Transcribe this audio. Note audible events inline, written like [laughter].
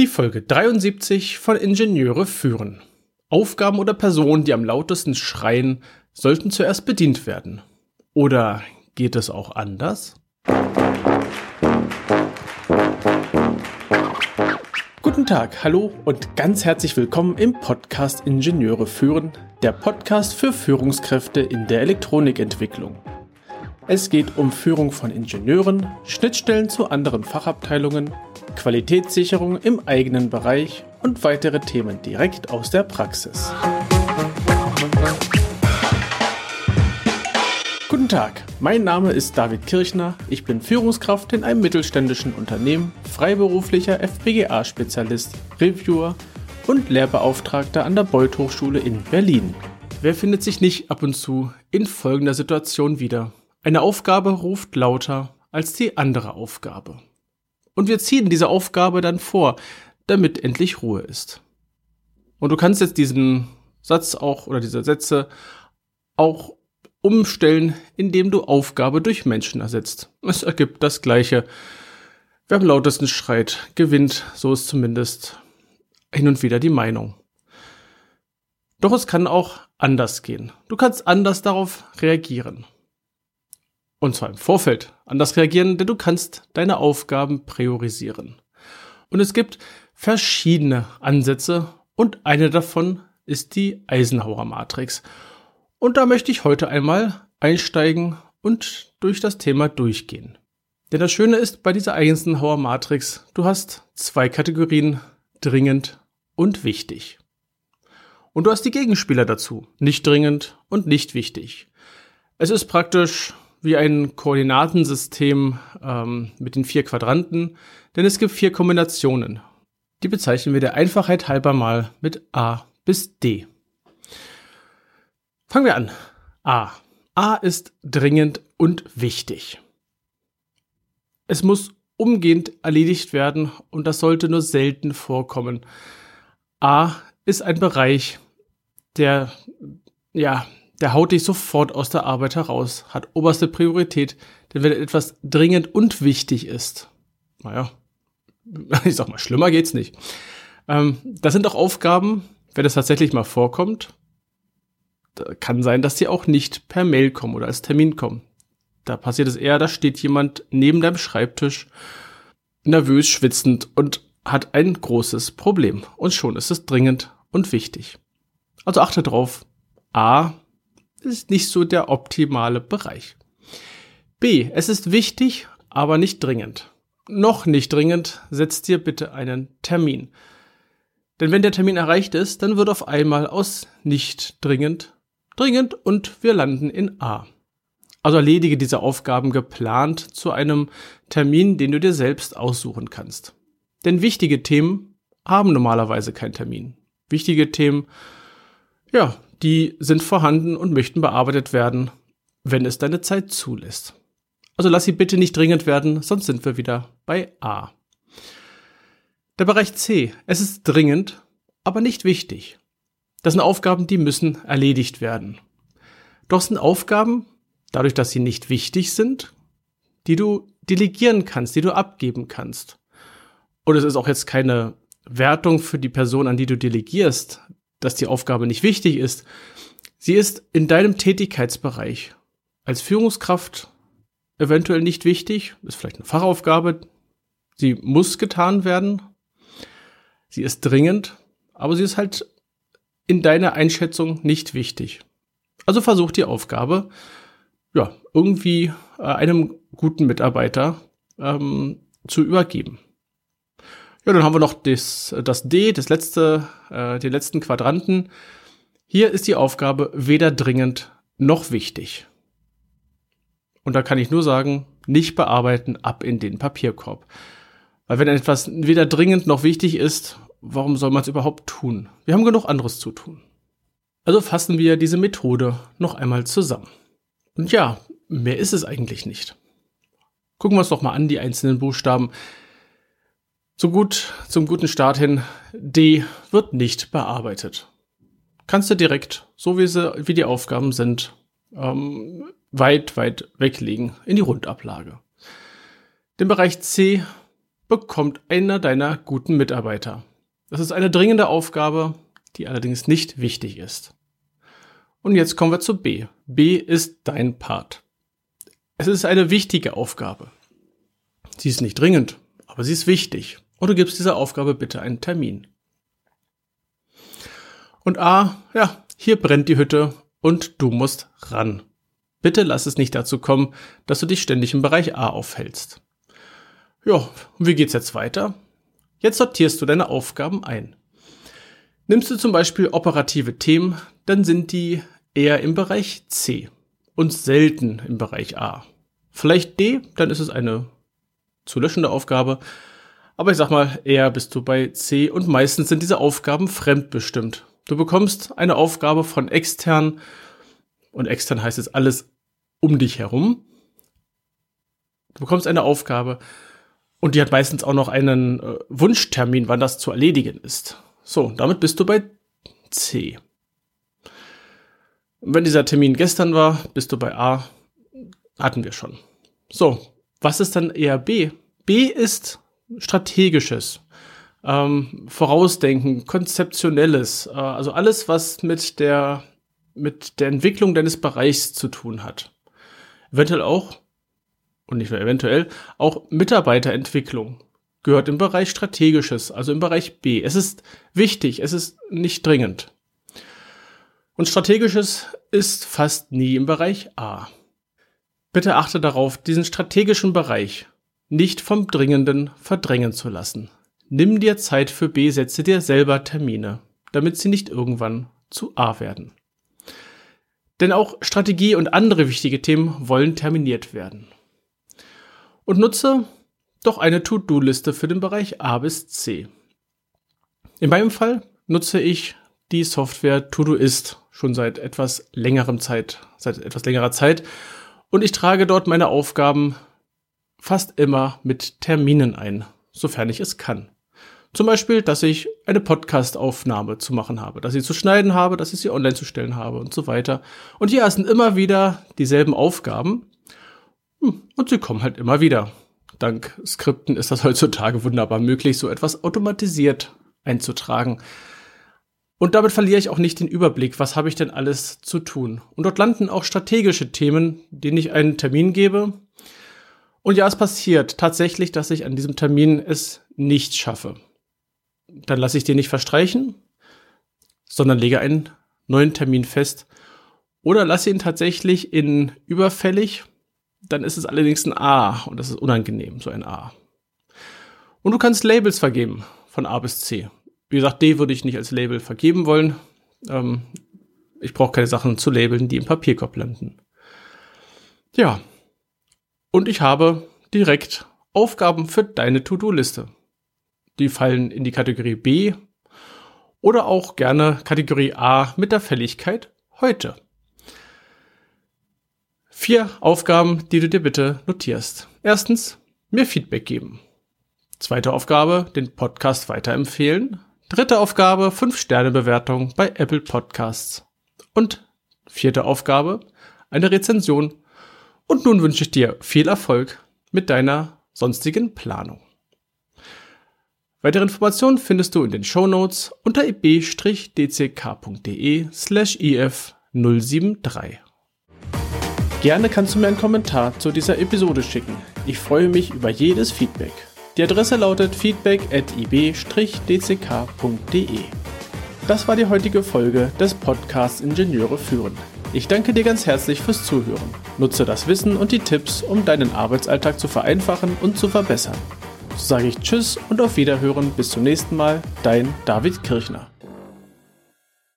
Die Folge 73 von Ingenieure führen. Aufgaben oder Personen, die am lautesten schreien, sollten zuerst bedient werden. Oder geht es auch anders? Guten Tag, hallo und ganz herzlich willkommen im Podcast Ingenieure führen, der Podcast für Führungskräfte in der Elektronikentwicklung. Es geht um Führung von Ingenieuren, Schnittstellen zu anderen Fachabteilungen, Qualitätssicherung im eigenen Bereich und weitere Themen direkt aus der Praxis. Guten Tag, mein Name ist David Kirchner, ich bin Führungskraft in einem mittelständischen Unternehmen, freiberuflicher FPGA-Spezialist, Reviewer und Lehrbeauftragter an der Beuth Hochschule in Berlin. Wer findet sich nicht ab und zu in folgender Situation wieder? Eine Aufgabe ruft lauter als die andere Aufgabe. Und wir ziehen diese Aufgabe dann vor, damit endlich Ruhe ist. Und du kannst jetzt diesen Satz auch oder diese Sätze auch umstellen, indem du Aufgabe durch Menschen ersetzt. Es ergibt das Gleiche. Wer am lautesten schreit, gewinnt, so ist zumindest hin und wieder die Meinung. Doch es kann auch anders gehen. Du kannst anders darauf reagieren. Und zwar im Vorfeld anders reagieren, denn du kannst deine Aufgaben priorisieren. Und es gibt verschiedene Ansätze und eine davon ist die Eisenhower Matrix. Und da möchte ich heute einmal einsteigen und durch das Thema durchgehen. Denn das Schöne ist bei dieser Eisenhower Matrix, du hast zwei Kategorien, dringend und wichtig. Und du hast die Gegenspieler dazu, nicht dringend und nicht wichtig. Es ist praktisch wie ein Koordinatensystem ähm, mit den vier Quadranten, denn es gibt vier Kombinationen. Die bezeichnen wir der Einfachheit halber mal mit A bis D. Fangen wir an. A. A ist dringend und wichtig. Es muss umgehend erledigt werden und das sollte nur selten vorkommen. A ist ein Bereich, der ja der haut dich sofort aus der Arbeit heraus, hat oberste Priorität, denn wenn etwas dringend und wichtig ist, naja, [laughs] ich sag mal, schlimmer geht's nicht. Ähm, das sind auch Aufgaben, wenn es tatsächlich mal vorkommt, kann sein, dass sie auch nicht per Mail kommen oder als Termin kommen. Da passiert es eher, da steht jemand neben deinem Schreibtisch, nervös, schwitzend und hat ein großes Problem. Und schon ist es dringend und wichtig. Also achte drauf. A, ist nicht so der optimale Bereich. B. Es ist wichtig, aber nicht dringend. Noch nicht dringend, setzt dir bitte einen Termin. Denn wenn der Termin erreicht ist, dann wird auf einmal aus nicht dringend dringend und wir landen in A. Also erledige diese Aufgaben geplant zu einem Termin, den du dir selbst aussuchen kannst. Denn wichtige Themen haben normalerweise keinen Termin. Wichtige Themen, ja, die sind vorhanden und möchten bearbeitet werden, wenn es deine Zeit zulässt. Also lass sie bitte nicht dringend werden, sonst sind wir wieder bei A. Der Bereich C. Es ist dringend, aber nicht wichtig. Das sind Aufgaben, die müssen erledigt werden. Doch sind Aufgaben, dadurch, dass sie nicht wichtig sind, die du delegieren kannst, die du abgeben kannst. Und es ist auch jetzt keine Wertung für die Person, an die du delegierst dass die Aufgabe nicht wichtig ist. Sie ist in deinem Tätigkeitsbereich als Führungskraft eventuell nicht wichtig, ist vielleicht eine Fachaufgabe, sie muss getan werden, sie ist dringend, aber sie ist halt in deiner Einschätzung nicht wichtig. Also versuch die Aufgabe, ja, irgendwie äh, einem guten Mitarbeiter ähm, zu übergeben. Ja, dann haben wir noch das, das D, das letzte, äh, den letzten Quadranten. Hier ist die Aufgabe weder dringend noch wichtig. Und da kann ich nur sagen, nicht bearbeiten, ab in den Papierkorb. Weil wenn etwas weder dringend noch wichtig ist, warum soll man es überhaupt tun? Wir haben genug anderes zu tun. Also fassen wir diese Methode noch einmal zusammen. Und ja, mehr ist es eigentlich nicht. Gucken wir uns doch mal an, die einzelnen Buchstaben. So gut, zum guten Start hin, D wird nicht bearbeitet. Kannst du direkt, so wie, sie, wie die Aufgaben sind, ähm, weit, weit weglegen in die Rundablage. Den Bereich C, bekommt einer deiner guten Mitarbeiter. Das ist eine dringende Aufgabe, die allerdings nicht wichtig ist. Und jetzt kommen wir zu B. B ist dein Part. Es ist eine wichtige Aufgabe. Sie ist nicht dringend, aber sie ist wichtig. Und du gibst dieser Aufgabe bitte einen Termin. Und A, ja, hier brennt die Hütte und du musst ran. Bitte lass es nicht dazu kommen, dass du dich ständig im Bereich A aufhältst. Ja, und wie geht's jetzt weiter? Jetzt sortierst du deine Aufgaben ein. Nimmst du zum Beispiel operative Themen, dann sind die eher im Bereich C und selten im Bereich A. Vielleicht D, dann ist es eine zu löschende Aufgabe. Aber ich sag mal, eher bist du bei C und meistens sind diese Aufgaben fremdbestimmt. Du bekommst eine Aufgabe von extern und extern heißt es alles um dich herum. Du bekommst eine Aufgabe und die hat meistens auch noch einen äh, Wunschtermin, wann das zu erledigen ist. So, damit bist du bei C. wenn dieser Termin gestern war, bist du bei A. Hatten wir schon. So, was ist dann eher B? B ist strategisches, ähm, Vorausdenken, konzeptionelles, äh, also alles, was mit der mit der Entwicklung deines Bereichs zu tun hat. Eventuell auch, und nicht nur eventuell, auch Mitarbeiterentwicklung gehört im Bereich Strategisches, also im Bereich B. Es ist wichtig, es ist nicht dringend. Und Strategisches ist fast nie im Bereich A. Bitte achte darauf, diesen strategischen Bereich nicht vom Dringenden verdrängen zu lassen. Nimm dir Zeit für B, setze dir selber Termine, damit sie nicht irgendwann zu A werden. Denn auch Strategie und andere wichtige Themen wollen terminiert werden. Und nutze doch eine To-Do-Liste für den Bereich A bis C. In meinem Fall nutze ich die Software Todoist schon seit etwas längerem Zeit, seit etwas längerer Zeit und ich trage dort meine Aufgaben fast immer mit Terminen ein, sofern ich es kann. Zum Beispiel, dass ich eine Podcast-Aufnahme zu machen habe, dass ich zu schneiden habe, dass ich sie online zu stellen habe und so weiter. Und hier sind immer wieder dieselben Aufgaben. Hm, und sie kommen halt immer wieder. Dank Skripten ist das [laughs] heutzutage wunderbar möglich, so etwas automatisiert einzutragen. Und damit verliere ich auch nicht den Überblick, was habe ich denn alles zu tun. Und dort landen auch strategische Themen, denen ich einen Termin gebe. Und ja, es passiert tatsächlich, dass ich an diesem Termin es nicht schaffe. Dann lasse ich den nicht verstreichen, sondern lege einen neuen Termin fest. Oder lasse ihn tatsächlich in überfällig. Dann ist es allerdings ein A und das ist unangenehm, so ein A. Und du kannst Labels vergeben von A bis C. Wie gesagt, D würde ich nicht als Label vergeben wollen. Ähm, ich brauche keine Sachen zu labeln, die im Papierkorb landen. Ja. Und ich habe direkt Aufgaben für deine To-Do-Liste. Die fallen in die Kategorie B oder auch gerne Kategorie A mit der Fälligkeit heute. Vier Aufgaben, die du dir bitte notierst. Erstens, mir Feedback geben. Zweite Aufgabe, den Podcast weiterempfehlen. Dritte Aufgabe, 5-Sterne-Bewertung bei Apple Podcasts. Und vierte Aufgabe, eine Rezension. Und nun wünsche ich dir viel Erfolg mit deiner sonstigen Planung. Weitere Informationen findest du in den Show Notes unter ib-dck.de slash if073. Gerne kannst du mir einen Kommentar zu dieser Episode schicken. Ich freue mich über jedes Feedback. Die Adresse lautet feedback at ib-dck.de. Das war die heutige Folge des Podcasts Ingenieure führen. Ich danke dir ganz herzlich fürs Zuhören. Nutze das Wissen und die Tipps, um deinen Arbeitsalltag zu vereinfachen und zu verbessern. So sage ich Tschüss und auf Wiederhören bis zum nächsten Mal, dein David Kirchner.